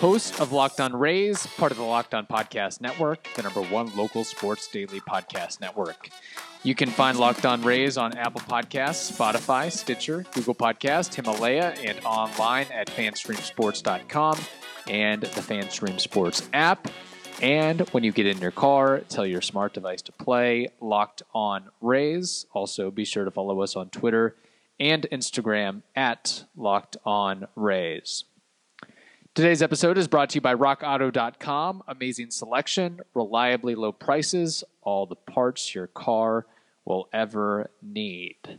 Host of Locked On Rays, part of the Locked On Podcast Network, the number one local sports daily podcast network. You can find Locked On Rays on Apple Podcasts, Spotify, Stitcher, Google Podcast, Himalaya, and online at fanstreamsports.com and the Fanstream Sports app. And when you get in your car, tell your smart device to play Locked On Rays. Also, be sure to follow us on Twitter and Instagram at Locked On Rays. Today's episode is brought to you by RockAuto.com. Amazing selection, reliably low prices, all the parts your car will ever need.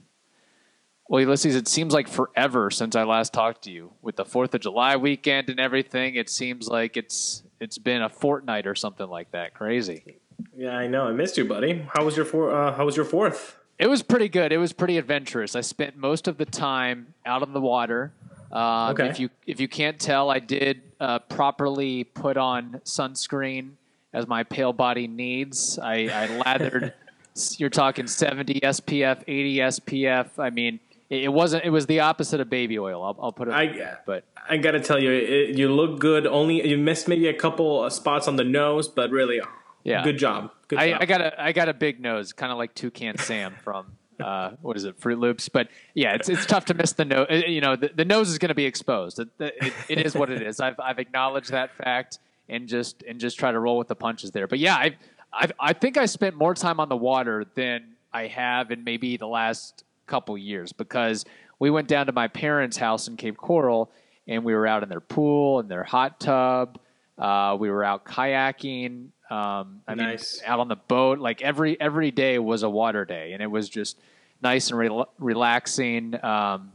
Well, Ulysses, it seems like forever since I last talked to you. With the Fourth of July weekend and everything, it seems like it's it's been a fortnight or something like that. Crazy. Yeah, I know. I missed you, buddy. How was your four? Uh, how was your fourth? It was pretty good. It was pretty adventurous. I spent most of the time out on the water. Um, Okay. If you if you can't tell, I did uh, properly put on sunscreen as my pale body needs. I, I lathered. you're talking 70 SPF, 80 SPF. I mean, it, it wasn't. It was the opposite of baby oil. I'll, I'll put it. I- that. But I gotta tell you, it, you look good. Only you missed maybe a couple spots on the nose, but really, yeah, good job. Good I, job. I got a I got a big nose, kind of like Toucan Sam from uh, what is it, Froot Loops? But yeah, it's it's tough to miss the nose. You know, the, the nose is going to be exposed. It, it, it is what it is. I've I've acknowledged that fact and just and just try to roll with the punches there. But yeah, I I I think I spent more time on the water than I have in maybe the last couple years because we went down to my parents' house in Cape Coral and we were out in their pool and their hot tub. Uh, we were out kayaking. Um, I Nice. mean, out on the boat. Like every every day was a water day, and it was just nice and rel- relaxing. Um,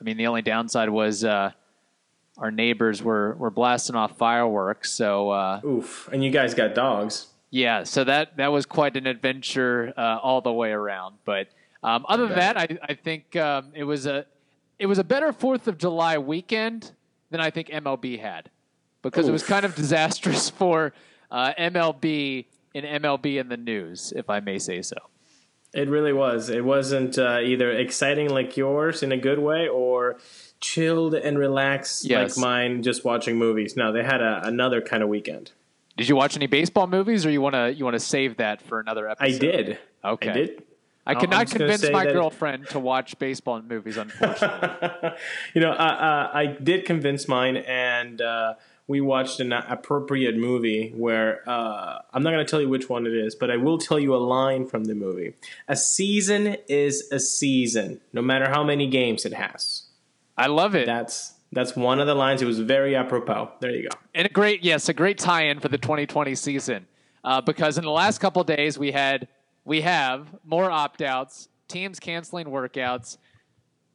I mean, the only downside was uh, our neighbors were were blasting off fireworks. So uh, Oof. And you guys got dogs. yeah, so that that was quite an adventure uh, all the way around. But um, other than that, I, I think um, it was a it was a better Fourth of July weekend than I think MLB had because it was kind of disastrous for uh, MLB and MLB in the news, if I may say so. It really was. It wasn't uh, either exciting like yours in a good way or chilled and relaxed Yes. like mine just watching movies. No, they had a, another kind of weekend. Did you watch any baseball movies, or you want to you want to save that for another episode? I did. Okay. I did. I could not convince my girlfriend to watch baseball movies, unfortunately. you know, uh, uh, I did convince mine, and uh, we watched an appropriate movie where uh, I'm not going to tell you which one it is, but I will tell you a line from the movie. A season is a season, no matter how many games it has. I love it. That's that's one of the lines. It was very apropos. There you go. and a great yes a great tie-in for the 2020 season uh, because in the last couple of days we had we have more opt-outs teams canceling workouts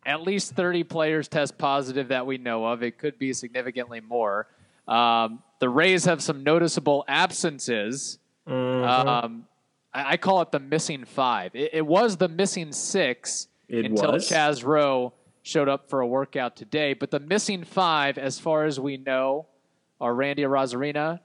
at least 30 players test positive that we know of it could be significantly more um, the rays have some noticeable absences um, I, I call it the missing five it, it was the missing six It until was. Chaz Roe showed up for a workout today but the missing five as far as we know are Randy Arozarena,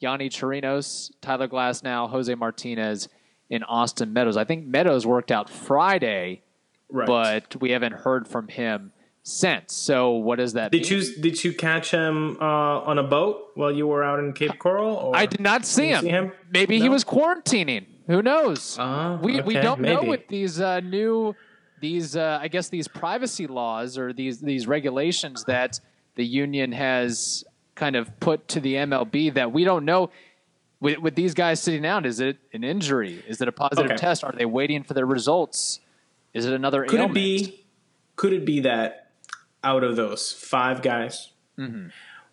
Yonny Chirinos, Tyler Glasnow, Jose Martinez, and Austin Meadows. I think Meadows worked out Friday, Right. but we haven't heard from him since. So what does that did mean? you did you catch him uh, on a boat while you were out in Cape Coral? Or? I did not see him. see him? Maybe he was quarantining. Who knows? Ah, we we don't know with these uh, new these uh, I guess these privacy laws or these these regulations that the union has kind of put to the MLB that we don't know with, with these guys sitting out. Is it an injury? Is it a positive Okay. test? Are they waiting for their results? Is it another Could ailment? it be? Could it be that out of those five guys, Mm-hmm.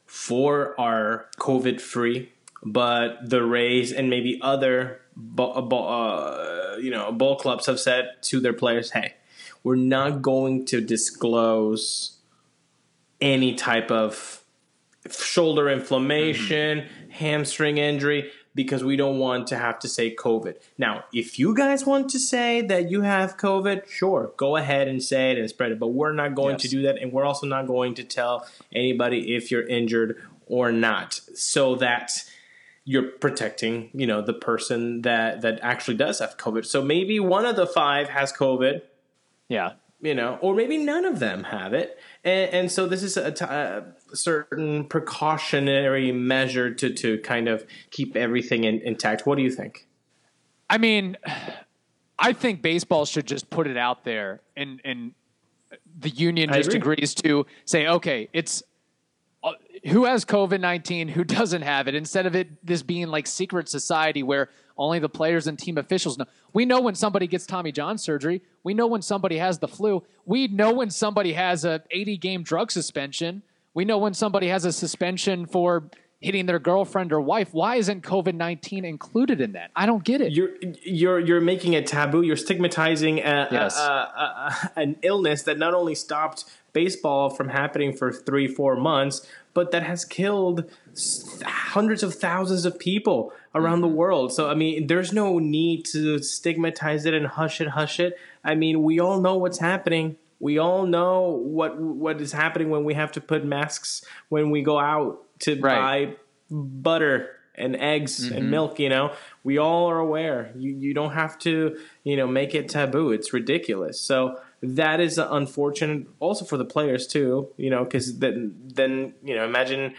four are COVID free, but the Rays and maybe other ball, uh, you know ball clubs have said to their players, "Hey, we're not going to disclose any type of shoulder inflammation, hamstring injury. Because we don't want to have to say COVID. Now, if you guys want to say that you have COVID, sure, go ahead and say it and spread it. But we're not going Yes. to do that, and we're also not going to tell anybody if you're injured or not, so that you're protecting, you know, the person that that actually does have COVID. So maybe one of the five has COVID, Yeah. You know, or maybe none of them have it, and, and so this is a, t- a certain precautionary measure to to kind of keep everything in, intact. What do you think? I mean, I think baseball should just put it out there, and and the union I just agree. agrees to say, okay, it's Uh, who has COVID nineteen, who doesn't have it, instead of it this being like secret society where only the players and team officials know. We know when somebody gets Tommy John surgery. We know when somebody has the flu. We know when somebody has a 80 game drug suspension. We know when somebody has a suspension for hitting their girlfriend or wife. Why isn't COVID 19 included in that? I don't get it. You're you're you're making it taboo. You're stigmatizing a, Yes. a, a, a, an illness that not only stopped baseball from happening for three four months, but that has killed hundreds of thousands of people around the mm-hmm. world. So I mean, there's no need to stigmatize it and hush it, hush it. I mean, we all know what's happening. We all know what what is happening when we have to put masks when we go out to Right. buy butter and eggs and mm-hmm. milk you know we all are aware you you don't have to you know make it taboo it's ridiculous so that is unfortunate also for the players too you know because then then you know imagine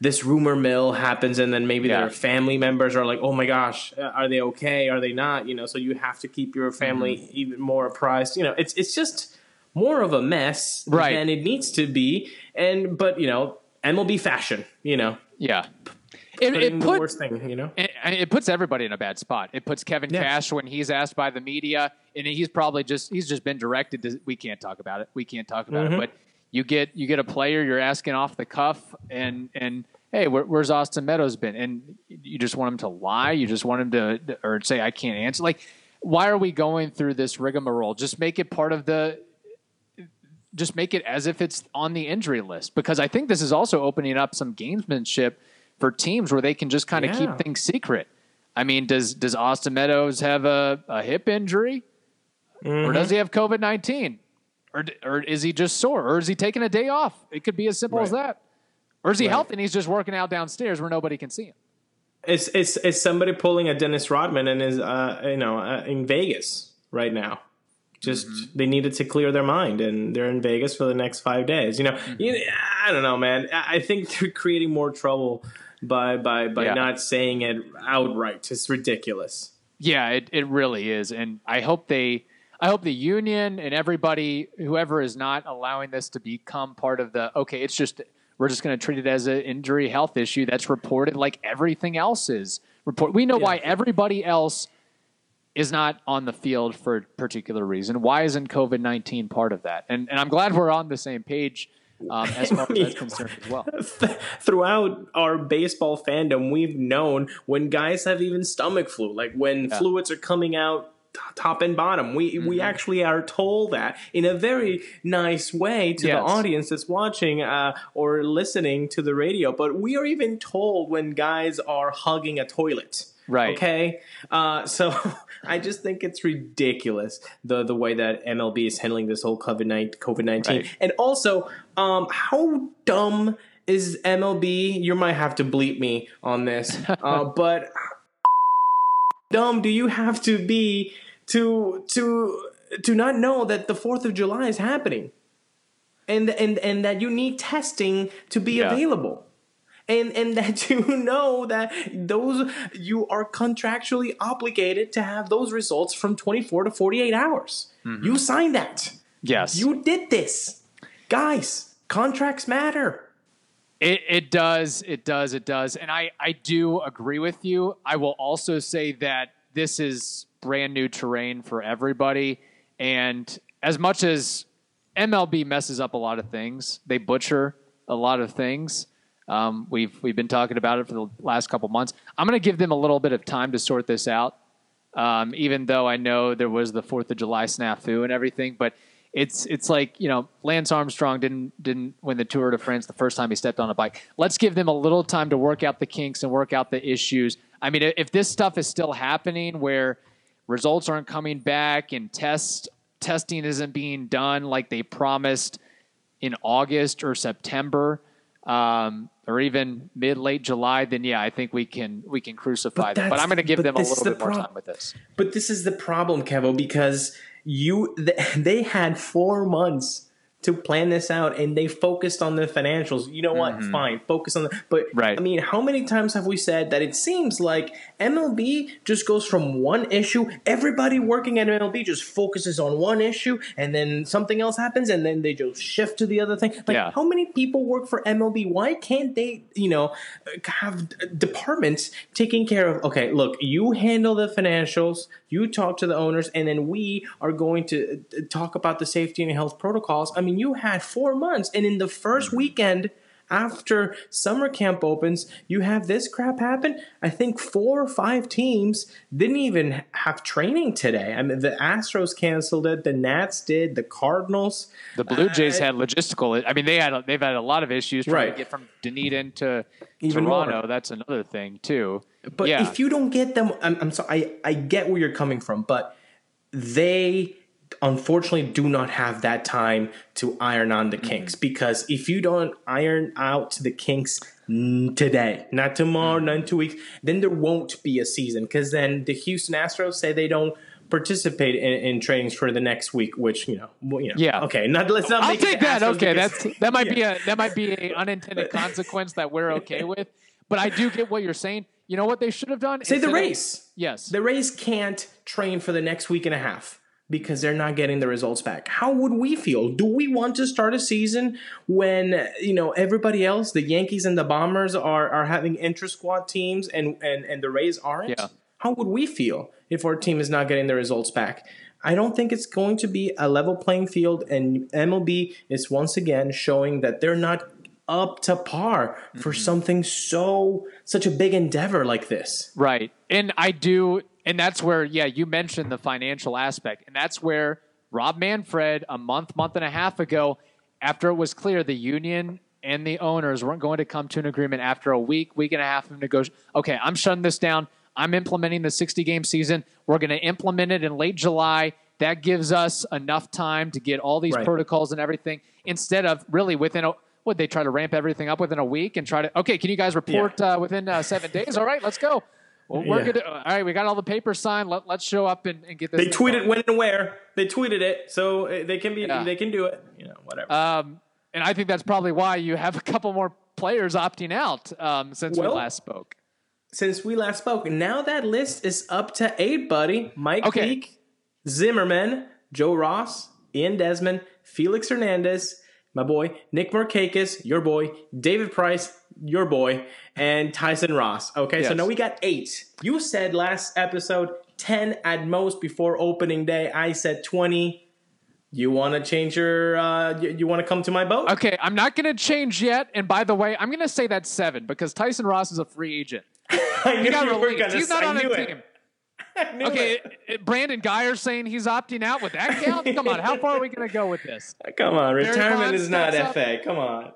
this rumor mill happens and then maybe Yeah. their family members are like oh my gosh uh, are they okay are they not you know so you have to keep your family Mm-hmm. even more apprised you know it's it's just more of a mess Right. than it needs to be and but you know MLB fashion you know Yeah. It, it, the worst thing, you know. it, it puts everybody in a bad spot. It puts Kevin Yes. Cash when he's asked by the media, and he's probably just he's just been directed to we can't talk about it. We can't talk about Mm-hmm. it. But you get you get a player you're asking off the cuff, and and hey, where, where's Austin Meadows been? And you just want him to lie. You just want him to or say I can't answer. Like, why are we going through this rigmarole? Just make it part of the just make it as if it's on the injury list because I think this is also opening up some gamesmanship for teams where they can just kind of Yeah. keep things secret. I mean, does does Austin Meadows have a, a hip injury, or does he have COVID nineteen, or or is he just sore, or is he taking a day off? It could be as simple as that. Or is he Right. healthy and he's just working out downstairs where nobody can see him? It's it's it's somebody pulling a Dennis Rodman and is uh you know uh, in Vegas right now. Just Mm-hmm. they needed to clear their mind, and they're in Vegas for the next five days. You know, Mm-hmm. I don't know, man. I I think they're creating more trouble by by by Yeah. not saying it outright. It's ridiculous. Yeah, it, it really is. And I hope they I hope the union and everybody whoever is not allowing this to become part of the okay, it's just we're just going to treat it as an injury health issue that's reported like everything else is report. We know why everybody else is not on the field for a particular reason. Why isn't COVID nineteen part of that? And and I'm glad we're on the same page um, as far as that's concerned as well. throughout our baseball fandom, we've known when guys have even stomach flu, like when fluids are coming out top and bottom. We we Mm-hmm. actually are told that in a very nice way to Yes. the audience that's watching uh, or listening to the radio. But we are even told when guys are hugging a toilet. Right. Okay. Uh, so I just think it's ridiculous the the way that MLB is handling this whole COVID nineteen, Right. and also um, how dumb is MLB? You might have to bleep me on this, uh, but dumb do you have to be to to to not know that the Fourth of July is happening, and and and that you need testing to be Yeah. available. And and that you know that those you are contractually obligated to have those results from 24 to 48 hours. Mm-hmm. You signed that. Yes. you did this. Guys contracts matter It, it does. It does. It does. And I, I do agree with you. I will also say that this is brand new terrain for everybody. And as much as MLB messes up a lot of things, they butcher a lot of things. Um, we've we've been talking about it for the last couple months. I'm going to give them a little bit of time to sort this out. Um, even though I know there was the Fourth of July snafu and everything, but it's it's like you know Lance Armstrong didn't didn't win the Tour de France the first time he stepped on a bike. Let's give them a little time to work out the kinks and work out the issues. I mean, if this stuff is still happening where results aren't coming back and test testing isn't being done like they promised in August or September, um, or even mid late July, then yeah, I think we can we can crucify But them. But I'm going to give them a little the bit more time with this. But this is the problem, Kevo, because you they had four months to plan this out, and they focused on the financials. You know what? Fine, focus on the. But Mm-hmm. Right. I mean, how many times have we said that it seems like MLB just goes from one issue? Everybody working at MLB just focuses on one issue, and then something else happens, and then they just shift to the other thing. Like, Yeah. how many people work for MLB? Why can't they, you know, have departments taking care of? Okay, look, you handle the financials, you talk to the owners, and then we are going to uh, talk about the safety and health protocols. I mean, you had four months, and in the 1st mm-hmm. weekend after summer camp opens, you have this crap happen. I think four or five teams didn't even have training today. I mean, the Astros canceled it, the Nats did, the Cardinals. The Blue Jays uh, had logistical. I mean, they had they've had a lot of issues trying Right. to get from Dunedin to Even Toronto. more. That's another thing too. But yeah, if you don't get them, I'm, I'm sorry, I, I get where you're coming from, but they unfortunately do not have that time to iron on the mm-hmm. kinks because if you don't iron out the kinks today, not tomorrow, mm-hmm. not in two weeks, then there won't be a season because then the Houston Astros say they don't participate in, in trainings for the next week, which you know, well, you know, Yeah. okay, not let's not. I'll take that. Okay, because- that's that might be a that might be a unintended consequence that we're okay with. But I do get what you're saying. You know what they should have done? say the Instead of- race. yes. The Rays can't train for the next week and a half because they're not getting the results back. How would we feel? Do we want to start a season when you know everybody else, the Yankees and the Bombers, are are having intra squad teams and and and the Rays aren't? Yeah. How would we feel if our team is not getting the results back? I don't think it's going to be a level playing field, and MLB is once again showing that they're not up to par for mm-hmm. something so such a big endeavor like this. Right. And I do, and that's where, yeah, you mentioned the financial aspect. And that's where Rob Manfred, a month, month and a half ago, after it was clear the union and the owners weren't going to come to an agreement after a week, week and a half of negotiation. Okay, I'm shutting this down. I'm implementing the 60 game season. We're going to implement it in late July. That gives us enough time to get all these Right. protocols and everything instead of really within a would they try to ramp everything up within a week and try to okay can you guys report uh, within uh, seven days all right let's go well, we're Yeah. good. All right, we got all the papers signed. Let, let's show up and, and get this. They tweeted going. when and where. They tweeted it, so uh, they can be. Yeah. They can do it. You know, whatever. Um, and I think that's probably why you have a couple more players opting out um, since Well, we last spoke. Since we last spoke, now that list is up to eight, buddy. Mike Okay. Leake, Zimmerman, Joe Ross, Ian Desmond, Felix Hernandez, my boy Nick Markakis, your boy David Price, your boy, and Tyson Ross. Okay, so now we got eight. You said last episode ten at most before opening day. I said twenty. You want to change your? Uh, you, you want to come to my boat? Okay, I'm not going to change yet. And by the way, I'm going to say that's seven because Tyson Ross is a free agent. I knew you were gonna He's not I on a it. team. Okay, it. uh, Brandon Guyer saying he's opting out. Would that count? Come on, how far are we going to go with this? Come on, retirement is not steps up. FA. Come on.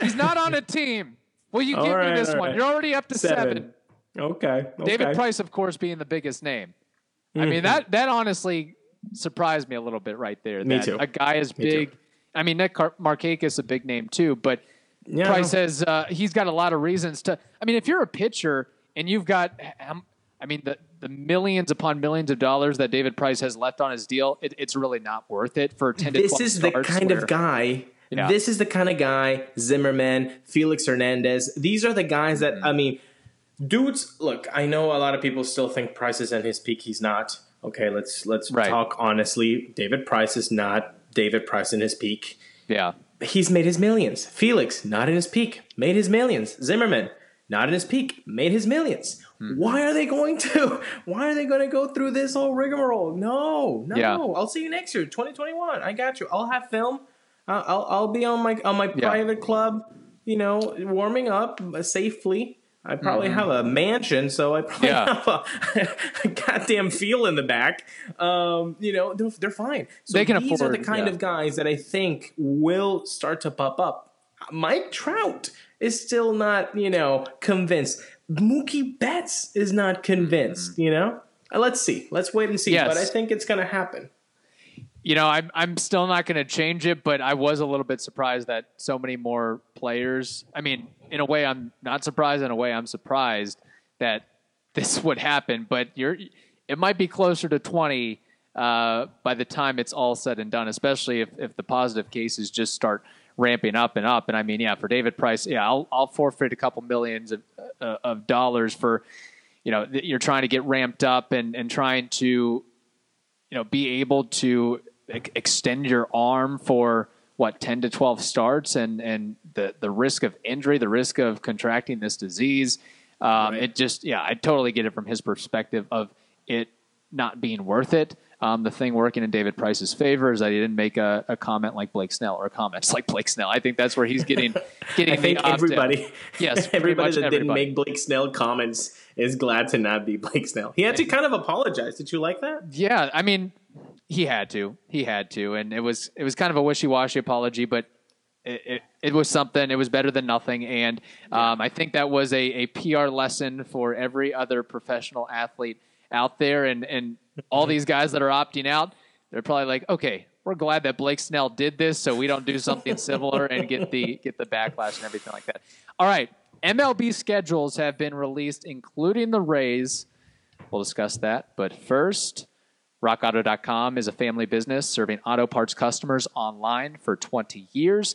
He's not on a team. Will you All give right, me this one? right. You're already up to seven. Seven. Okay. David. Price, of course, being the biggest name. I Mm-hmm. mean that that honestly surprised me a little bit right there. Me that too. A guy as Me too. big. I mean, Nick Car- Markakis a big name too, but Yeah, Price has uh, he's got a lot of reasons to. I mean, if you're a pitcher and you've got, I mean, the the millions upon millions of dollars that David Price has left on his deal, it, it's really not worth it for ten This 12 is the kind where- of guy. Yeah. This is the kind of guy. Zimmerman, Felix Hernandez. These are the guys that I mean, dudes. Look, I know a lot of people still think Price is at his peak. He's not. Okay, let's let's Right. talk honestly. David Price is not David Price in his peak. Yeah, he's made his millions. Felix, not in his peak, made his millions. Zimmerman, not in his peak, made his 1000000s Hmm. Why are they going to? Why are they going to go through this whole rigmarole? No, no. Yeah. I'll see you next year, 2021. I got you. I'll have film. I'll, I'll, be on my on my Yeah. private club. You know, warming up safely. I probably have a mansion, so I probably Mm-hmm. Yeah. have a, a goddamn feel in the back. Um, you know, they're, they're fine. So They can these are the kind yeah. of guys that I think will start to pop up. Mike Trout is still not, you know, convinced. Mookie Betts is not convinced. You know, Uh, let's see. Let's wait and see. Yes. But I think it's going to happen. You know, I'm I'm still not going to change it, but I was a little bit surprised that so many more players. I mean, in a way, I'm not surprised. In a way, I'm surprised that this would happen. But you're, it might be closer to 20 uh, by the time it's all said and done. Especially if if the positive cases just start ramping up and up. And I mean, yeah, for David Price, yeah, I'll I'll forfeit a couple millions of uh, of dollars for, you know, you're trying to get ramped up and and trying to you know, be able to extend your arm for what 10 to 12 starts and and the the risk of injury, the risk of contracting this disease. Um, Right. It just yeah, I totally get it from his perspective of it not being worth it. Um, the thing working in David Price's favor is that he didn't make a, a comment like Blake Snell or comments like Blake Snell. I think that's where he's getting getting I think the opt-out. everybody, Yes, everybody that didn't make Blake Snell comments is glad to not be Blake Snell. He had to kind of apologize. Did you like that? Yeah, I mean, he had to. He had to, and it was it was kind of a wishy washy apology, but it, it, it was something. It was better than nothing, and um, I think that was a, a PR lesson for every other professional athlete out there, and and all these guys that are opting out. They're probably like, okay, we're glad that Blake Snell did this, so we don't do something similar and get the get the backlash and everything like that. All right, MLB schedules have been released, including the Rays. We'll discuss that, but first. RockAuto.com is a family business serving auto parts customers online for 20 years.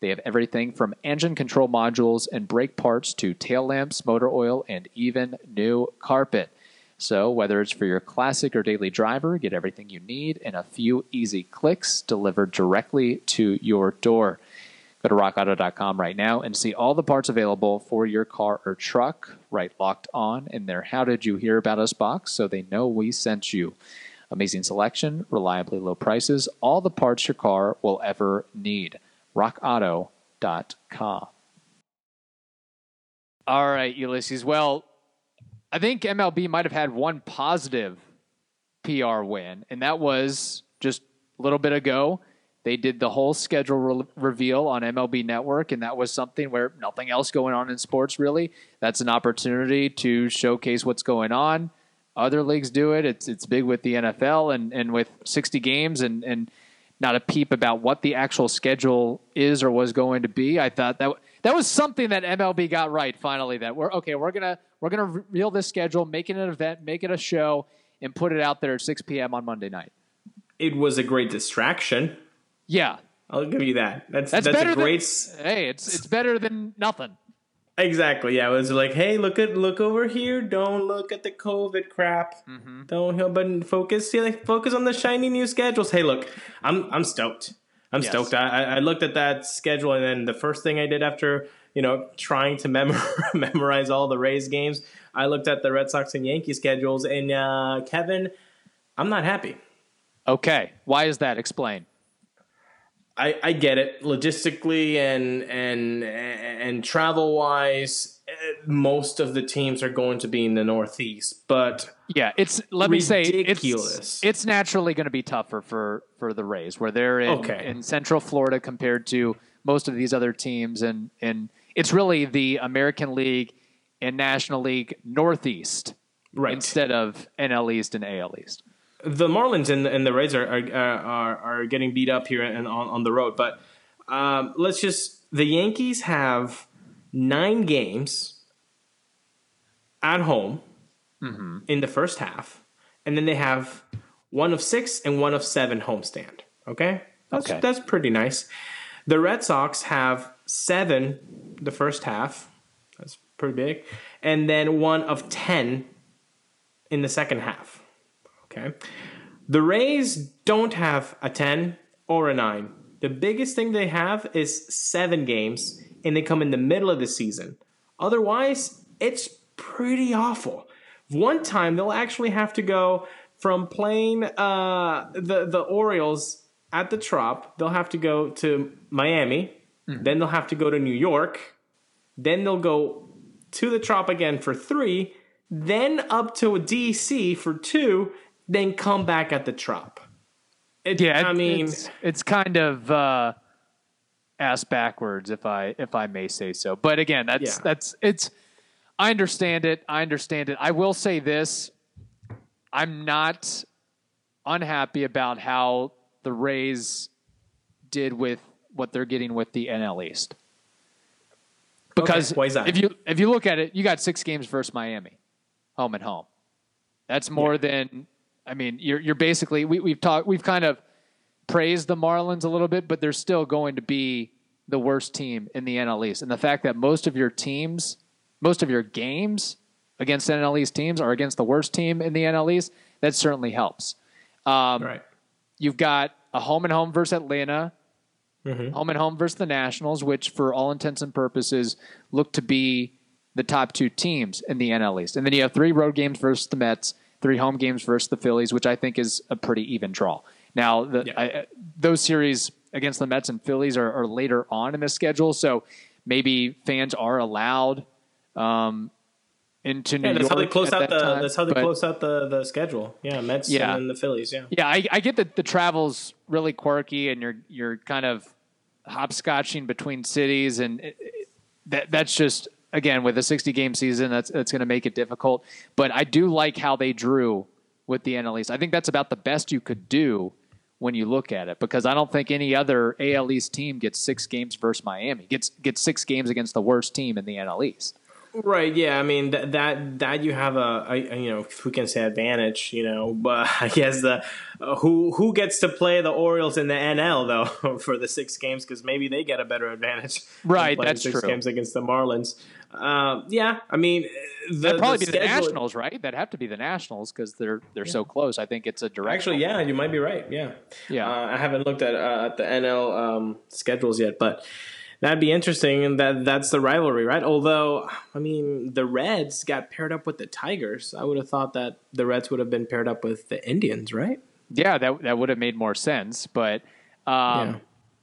They have everything from engine control modules and brake parts to tail lamps, motor oil, and even new carpet. So, whether it's for your classic or daily driver, get everything you need in a few easy clicks delivered directly to your door. Go to rockauto.com right now and see all the parts available for your car or truck. Right locked on in their How Did You Hear About Us box so they know we sent you. Amazing selection, reliably low prices, all the parts your car will ever need. RockAuto.com. All right, Ulysses. Well, I think MLB might have had one positive PR win, and that was just a little bit ago. They did the whole schedule re- reveal on MLB Network, and that was something where nothing else going on in sports really. That's an opportunity to showcase what's going on. Other leagues do it. It's it's big with the NFL and, and with 60 games and, and not a peep about what the actual schedule is or was going to be. I thought that that was something that MLB got right finally. That we're okay. We're gonna we're gonna reveal this schedule, make it an event, make it a show, and put it out there at 6 p.m. on Monday night. It was a great distraction. Yeah, I'll give you that. That's that's, that's, a great. Than, hey, it's it's better than nothing. Exactly. Yeah, it was like, hey, look at look over here. Don't look at the COVID crap. Mm-hmm. Don't help but focus. See, like, focus on the shiny new schedules. Hey, look, I'm I'm stoked. I'm Yes. stoked. I, I- looked at that schedule, and then the first thing I did after you know trying to memor- memorize all the Rays games, I looked at the Red Sox and Yankee schedules, and uh, Kevin, I'm not happy. Okay, why is that? Explain. I, I get it logistically and and and travel wise eh, most of the teams are going to be in the northeast but Yeah, it's let me say it's it's naturally going to be tougher for for the Rays where they're in, Okay. in Central Florida compared to most of these other teams and and it's really the American League and National League Northeast right instead of NL East and AL East. The Marlins and, and the Rays are are, are are getting beat up here and on, on the road but um, let's just the Yankees have nine games at home in the first half and then they have one of six and one of seven homestand okay? That's, Okay. that's pretty nice. The Red Sox have seven the first half that's pretty big and then one of ten in the second half Okay. The Rays don't have a 10 or a 9. The biggest thing they have is seven games, and they come in the middle of the season. Otherwise, it's pretty awful. One time, they'll actually have to go from playing uh, the, the Orioles at the Trop, they'll have to go to Miami, then they'll have to go to New York, then they'll go to the Trop again for three, then up to DC for two, then come back at the Trop. It, Yeah, I mean, it's, it's kind of uh, ass backwards, if I if I may say so. But again, that's Yeah. that's it's I understand it. I understand it. I will say this: I'm not unhappy about how the Rays did with what they're getting with the NL East. Because why is that? if you if you look at it, you got six games versus Miami, home and home. That's more than I mean. You're you're basically we, we've talked we've kind of praised the Marlins a little bit, but they're still going to be the worst team in the NL East. And the fact that most of your teams, most of your games against NL East teams are against the worst team in the NL East, that certainly helps. Um, Right. You've got a home and home versus Atlanta, Mm-hmm. home and home versus the Nationals, which for all intents and purposes look to be the top two teams in the NL East. And then you have three road games versus the Mets, three home games versus the Phillies, which I think is a pretty even draw. Now, the, Yeah. I, those series against the Mets and Phillies are, are later on in the schedule, so maybe fans are allowed um, into New Yeah, that's York. how they close out that the. time, that's how they but- close out the the schedule. Yeah, Mets Yeah. and the Phillies. Yeah. Yeah, I, I get that the travel's really quirky, and you're you're kind of hopscotching between cities, and it, it- that that's just again with a 60 game season, that's that's going to make it difficult. But I do like how they drew with the NL East. I think that's about the best you could do when you look at it, because I don't think any other AL East team gets six games versus Miami gets gets six games against the worst team in the NL East. Right. Yeah. I mean that that that you have a, a you know if we can say advantage you know but I guess the uh, who who gets to play the Orioles in the NL though for the six games because maybe they get a better advantage. Right, that's six true. games against the Marlins. Um, yeah. I mean the, That'd probably be the Nationals, right? That'd have to be the Nationals because they're they're so close. I think it's a direct. Actually, yeah, you might be right. Yeah, Yeah. Uh, I haven't looked at uh, at the NL um, schedules yet, but that'd be interesting. And that that's the rivalry, right? Although, I mean, the Reds got paired up with the Tigers. I would have thought that the Reds would have been paired up with the Indians, right? Yeah, that that would have made more sense. But um, Yeah.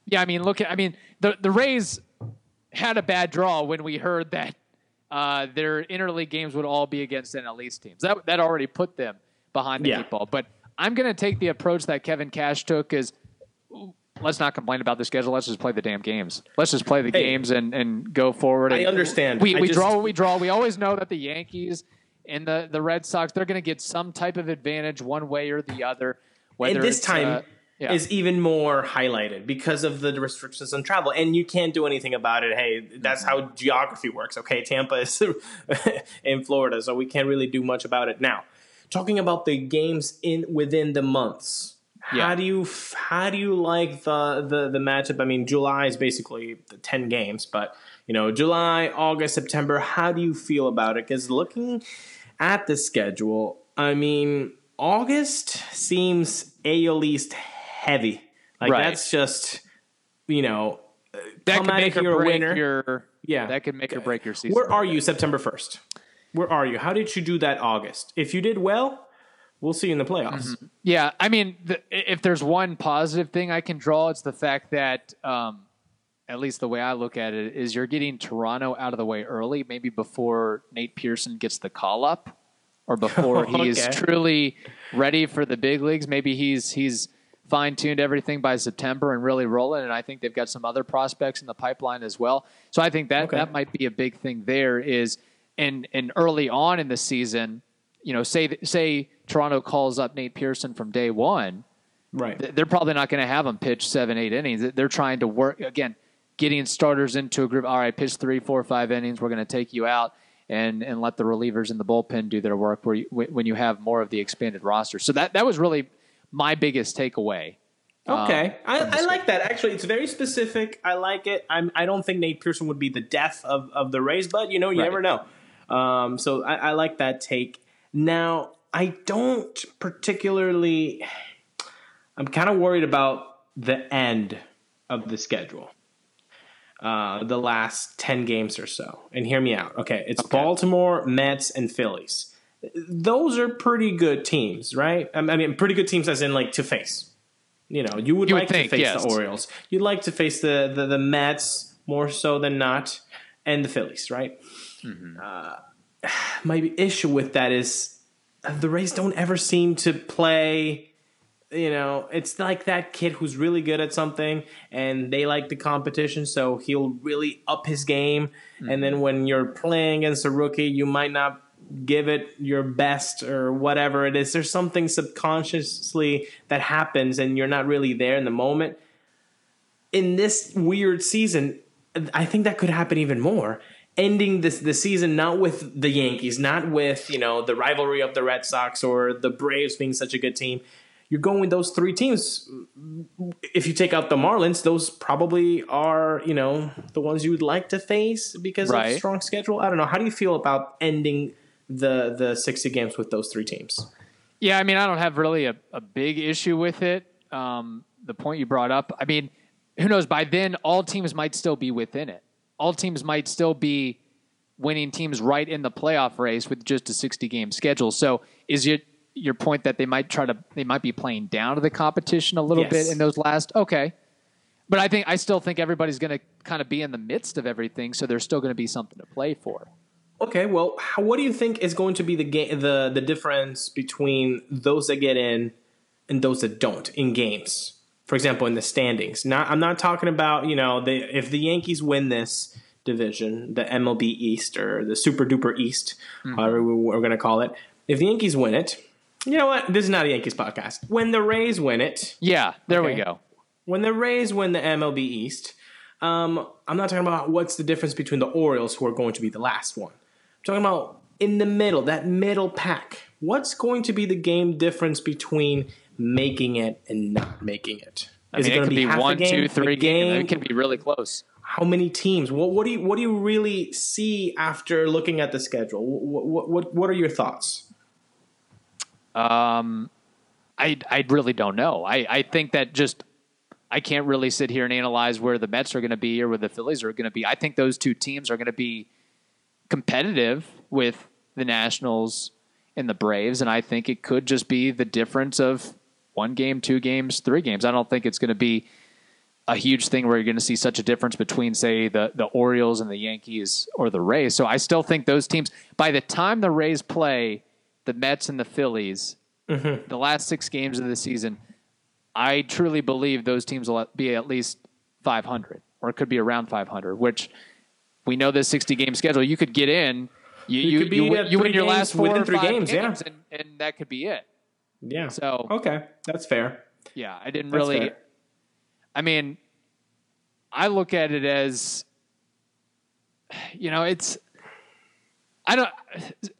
yeah. I mean, look I mean the the Rays had a bad draw when we heard that uh, their interleague games would all be against NL East teams. That that already put them behind the Yeah. eight ball. But I'm going to take the approach that Kevin Cash took is let's not complain about the schedule. Let's just play the damn games. Let's just play the Hey. games and, and go forward. I understand. We, I we just- draw what we draw. We always know that the Yankees and the, the Red Sox, they're going to get some type of advantage one way or the other. Whether and this time uh, yeah. is even more highlighted because of the restrictions on travel, and you can't do anything about it. Hey, that's how geography works. Okay, Tampa is in Florida, so we can't really do much about it now. Talking about the games in within the months. How do you how do you like the, the the matchup? I mean, July is basically the ten games, but you know, July, August, September. How do you feel about it? Because looking at the schedule, I mean, August seems AL East heavy. Like Right. that's just you know uh, that come could make or a break winner. your Yeah. That could make or break your season. Where are you September first? Where are you? How did you do that August? If you did well, we'll see you in the playoffs. Yeah, I mean, the, if there's one positive thing I can draw, it's the fact that, um, at least the way I look at it, is you're getting Toronto out of the way early, maybe before Nate Pearson gets the call up, or before he's Okay. truly ready for the big leagues. Maybe he's he's fine tuned everything by September and really rolling. And I think they've got some other prospects in the pipeline as well. So I think that Okay. that might be a big thing. There is, and and early on in the season, you know, say say Toronto calls up Nate Pearson from day one, Right. th- they're probably not going to have him pitch seven, eight innings. They're trying to work again, getting starters into a group. All right, pitch three, four, five innings. We're going to take you out and and let the relievers in the bullpen do their work. Where you, when you have more of the expanded roster, so that that was really my biggest takeaway. Okay, um, I, I like that. Actually, it's very specific. I like it. I'm, I don't think Nate Pearson would be the death of, of the Rays, but you know, you Right. never know. Um, so I, I like that take. Now, I don't particularly. I'm kind of worried about the end of the schedule. Uh, the last 10 games or so. And hear me out. Okay, it's Baltimore, Mets, and Phillies. Those are pretty good teams, right? I mean, pretty good teams as in like to face. You know, you would You would like think, to face yes. the Orioles. You'd like to face the, the, the Mets more so than not, and the Phillies, right? Mm-hmm. Uh, my issue with that is the Rays don't ever seem to play you know, it's like that kid who's really good at something and they like the competition, so he'll really up his game. Mm-hmm. And then when you're playing against a rookie, you might not give it your best or whatever it is. There's something subconsciously that happens and you're not really there in the moment. In this weird season, I think that could happen even more. Ending this the season not with the Yankees, not with, you know, the rivalry of the Red Sox or the Braves being such a good team. You're going with those three teams. If you take out the Marlins, those probably are, you know, the ones you would like to face because right. of strong schedule. I don't know. How do you feel about ending the the 60 games with those three teams. Yeah, I mean, I don't have really a, a big issue with it. Um, the point you brought up, I mean, who knows? By then, all teams might still be within it. All teams might still be winning teams right in the playoff race with just a 60 game schedule. So, is it your point that they might try to they might be playing down to the competition a little yes. bit in those last? Okay, but I think I still think everybody's going to kind of be in the midst of everything, so there's still going to be something to play for. Okay, well, how, what do you think is going to be the game the the difference between those that get in and those that don't in games? For example, in the standings. Not I'm not talking about, you know, the, if the Yankees win this division, the MLB East or the Super Duper East, mm-hmm. however we're going to call it. If the Yankees win it, you know what? This is not a Yankees podcast. When the Rays win it, yeah, there okay, we go. When the Rays win the MLB East, um, I'm not talking about what's the difference between the Orioles, who are going to be the last one I'm talking about in the middle, that middle pack. What's going to be the game difference between making it and not making it? I Is mean, it going to be, be one, game, two, three game? It can be really close. How many teams? What, what do you what do you really see after looking at the schedule? What what what are your thoughts? Um, I I really don't know. I I think that just I can't really sit here and analyze where the Mets are going to be or where the Phillies are going to be. I think those two teams are going to be competitive with the Nationals and the Braves, and I think it could just be the difference of one game, two games, three games. I don't think it's going to be a huge thing where you're going to see such a difference between, say, the the Orioles and the Yankees or the Rays. So I still think those teams, by the time the Rays play the Mets and the Phillies, mm-hmm. the last six games of the season, I truly believe those teams will be at least 500 or it could be around 500, which we know this 60 game schedule. You could get in. You, you, you, you, win, you win your last four within three games, games yeah. and, and, that could be it. Yeah. So okay, that's fair. Yeah, I didn't that's really. Fair. I mean, I look at it as, you know, it's. I don't.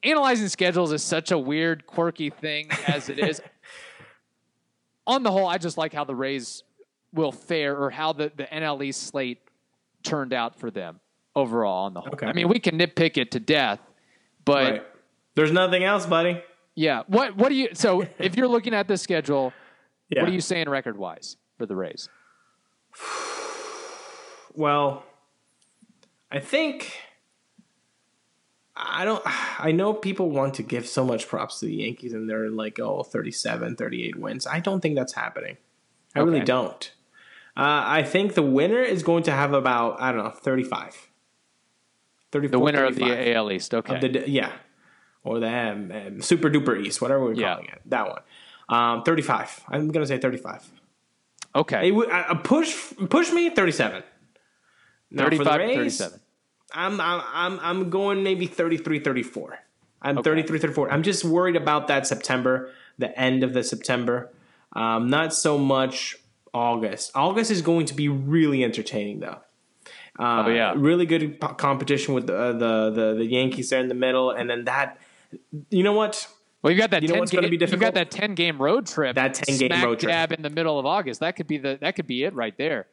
Analyzing schedules is such a weird, quirky thing as it is. On the whole, I just like how the Rays will fare or how the, the NL East slate turned out for them overall on the whole. Okay. I mean, we can nitpick it to death, but right. there's nothing else, buddy. Yeah. What What do you? So, if you're looking at the schedule, yeah. what are you saying record wise for the Rays? Well, I think I don't I know people want to give so much props to the Yankees and they're like oh 37 38 wins. I don't think that's happening. I okay. really don't. Uh, I think the winner is going to have about I don't know 35. 34, the winner 35. of the AL East, okay. The, yeah. Or the um, um, Super Duper East, whatever we're yeah. calling it. That one. Um, 35. I'm going to say 35. Okay. Uh, push push me 37. Now 35 Rays, 37. I'm, I'm, I'm going maybe 33 34. I'm okay. 33 34. I'm just worried about that September, the end of the September. Um, not so much August. August is going to be really entertaining, though. Uh, oh yeah, really good competition with the, the, the the Yankees there in the middle, and then that. You know what? Well, you got that. You know what's going to be difficult? You got that ten game road trip. That ten game road trip. Dab in the middle of August. That could be the. That could be it right there.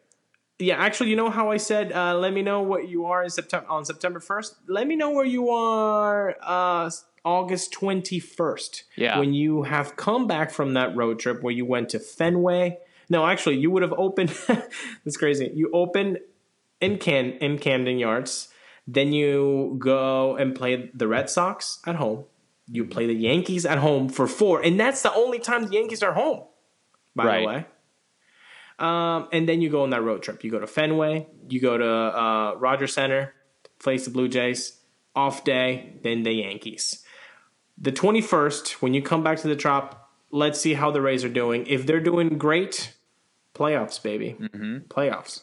Yeah, actually, you know how I said, uh, let me know what you are in September on September first. Let me know where you are uh, August twenty first. Yeah, when you have come back from that road trip where you went to Fenway. No, actually, you would have opened. that's crazy. You opened in Can in Camden Yards. Then you go and play the Red Sox at home. You play the Yankees at home for four, and that's the only time the Yankees are home. By right. the way. Um, and then you go on that road trip. You go to Fenway. You go to uh, Rogers Center, face the Blue Jays. Off day, then the Yankees. The 21st, when you come back to the Trop, let's see how the Rays are doing. If they're doing great, playoffs, baby, Mm-hmm. playoffs.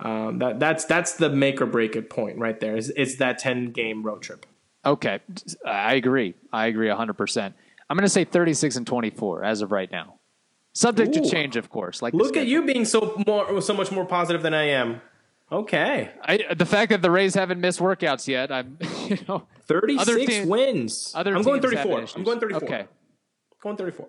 Um, that that's that's the make or break it point right there. Is it's that ten game road trip. Okay, I agree. I agree 100%. I'm going to say 36 and 24 as of right now. Subject Ooh. to change, of course. Like Look at you being so more so much more positive than I am. Okay, I, the fact that the Rays haven't missed workouts yet, I'm, you know, thirty Other team- wins. other I'm going teams thirty have four. issues. I'm going thirty four. Okay. going thirty four.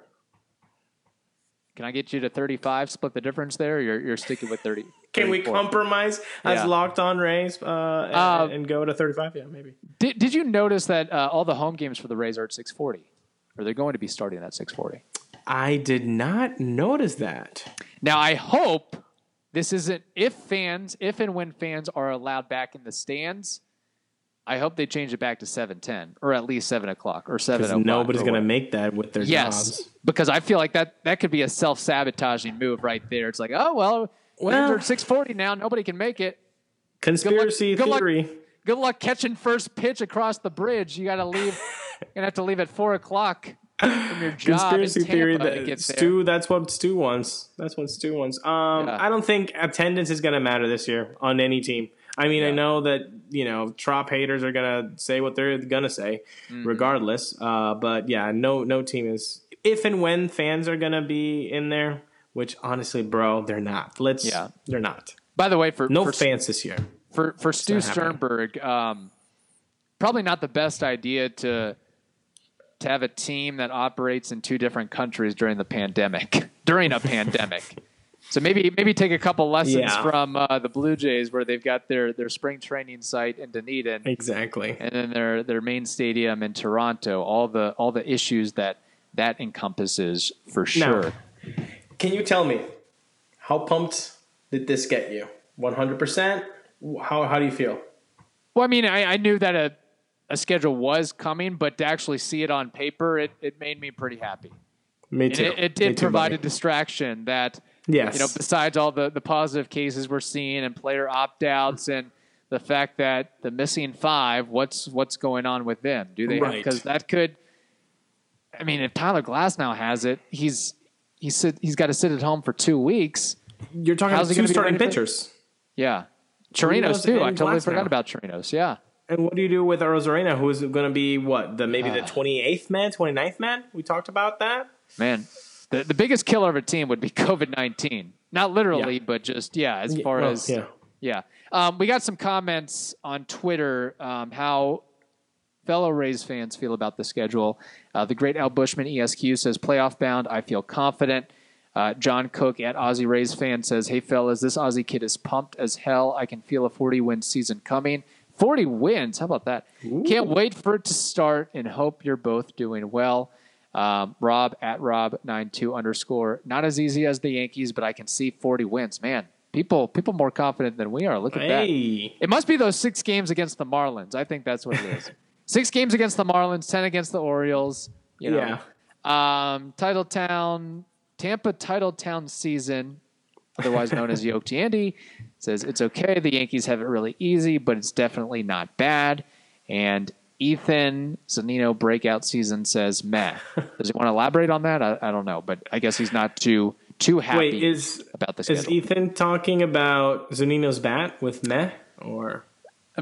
Can I get you to 35, split the difference there? You're, you're sticking with 30. Can we compromise as Yeah. locked on Rays uh, and, Uh, and go to thirty five? Yeah, maybe. Did, did you notice that uh, all the home games for the Rays are at 640? Or they're going to be starting at 640? I did not notice that. Now, I hope this isn't if fans, if and when fans are allowed back in the stands. I hope they change it back to seven ten or at least seven o'clock or seven. Because nobody's going to make that with their Yes, jobs. because I feel like that that could be a self sabotaging move right there. It's like, oh well, Well- well, six forty now. Nobody can make it. Conspiracy good luck- theory. Good luck catching first pitch across the bridge. You got to leave. You're gonna have to leave at four o'clock from your job Conspiracy theory that. Stu. That's what Stu wants. That's what Stu wants. Um, Yeah. I don't think attendance is going to matter this year on any team. I mean, I know that you know Trop haters are going to say what they're going to say, Mm-hmm. regardless. Uh, but yeah, no, no team is. If and when fans are going to be in there, which honestly, bro, they're not. Let's. Yeah. they're not. By the way, for No for, fans this year. for for Stu not. Sternberg, um, probably not the best idea to to have a team that operates in two different countries during the pandemic. during a pandemic, so maybe maybe take a couple lessons Yeah. from uh, the Blue Jays, where they've got their their spring training site in Dunedin, Exactly. and then their their main stadium in Toronto. All the all the issues that that encompasses for sure. Can you tell me how pumped did this get you? One hundred percent. How how do you feel? Well, I mean, I, I knew that a, a schedule was coming, but to actually see it on paper, it, it made me pretty happy. Me too. it, it did too, provide buddy. a distraction that, Yes. you know, besides all the, the positive cases we're seeing and player opt outs and the fact that the missing five, what's what's going on with them? Do they Right. because that could I mean, if Tyler Glasnow has it, he's he sit, he's got to sit at home for two weeks. You're talking How's about two starting pitchers. Yeah. Chirinos too. I totally Glass forgot now. about Chirinos. Yeah. And what do you do with Arozarena, who is going to be what the maybe the Ah. 28th man, 29th man? We talked about that. Man, the, the biggest killer of a team would be COVID 19. Not literally, Yeah. but just, yeah, as far well, as. yeah. Yeah. Um, we got some comments on Twitter um, how fellow Rays fans feel about the schedule. Uh, the great Al Bushman ESQ says, playoff bound, I feel confident. Uh, John Cook at Aussie Rays fan says, Hey, fellas, this Aussie kid is pumped as hell. I can feel a 40 win season coming. 40 wins. How about that? Can't wait for it to start and hope you're both doing well. Um, Rob at Rob92 underscore. Not as easy as the Yankees, but I can see 40 wins. Man, people people more confident than we are. Look at that. It must be those six games against the Marlins. I think that's what it is. six games against the Marlins, 10 against the Orioles. You know. Um, Titletown, Tampa Titletown season, otherwise known as Yoke Andy, says it's okay. The Yankees have it really easy, but it's definitely not bad. And Ethan Zunino breakout season says meh. Does he want to elaborate on that? I, I don't know, but I guess he's not too too happy wait, is about this. is. Ethan talking about Zunino's bat with meh or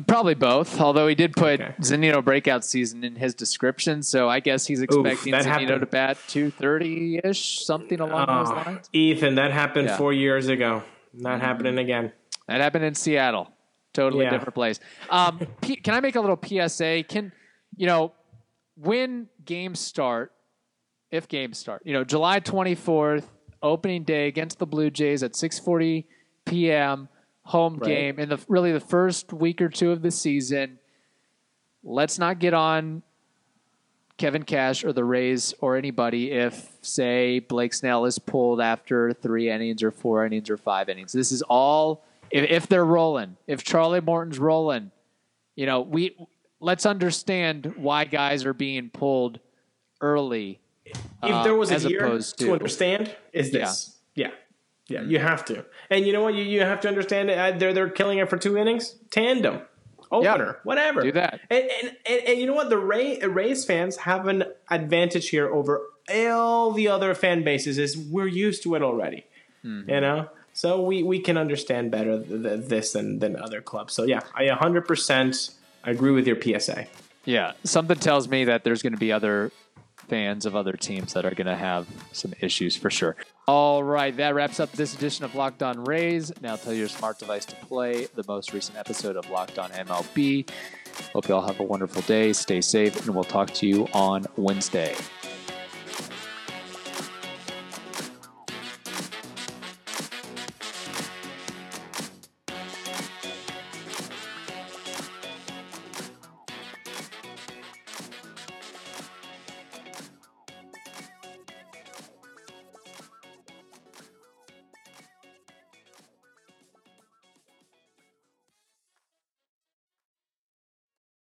Probably both, although he did put Okay. Zunino breakout season in his description, so I guess he's expecting that Zunino happened. to bat 230 ish, something along oh, those Oh, lines. Ethan? That happened Yeah. four years ago. Not mm-hmm. happening again. That happened in Seattle. Totally Yeah. different place. Um, P- can I make a little PSA? Can, you know, when games start, if games start, you know, July 24th, opening day against the Blue Jays at 6:40 p.m. home Right. game in the really the first week or two of the season. Let's not get on Kevin Cash or the Rays or anybody if, say, Blake Snell is pulled after three innings or four innings or five innings. This is all if, if they're rolling. If Charlie Morton's rolling, you know, we let's understand why guys are being pulled early. If uh, there was a year to, to understand, is this? Yeah. yeah, You have to, and you know what? You, you have to understand. it. Uh, they're they're killing it for two innings, tandem, opener, whatever. Do that. And, and and and you know what? The Ray Rays fans have an advantage here over all the other fan bases is we're used to it already. Mm-hmm. You know, so we we can understand better th- th- this than than other clubs. So yeah, I 100% agree with your PSA. Yeah, something tells me that there's going to be other fans of other teams that are going to have some issues for sure. All right, that wraps up this edition of Locked On Rays. Now tell your smart device to play the most recent episode of Locked On MLB. Hope you all have a wonderful day. Stay safe, and we'll talk to you on Wednesday.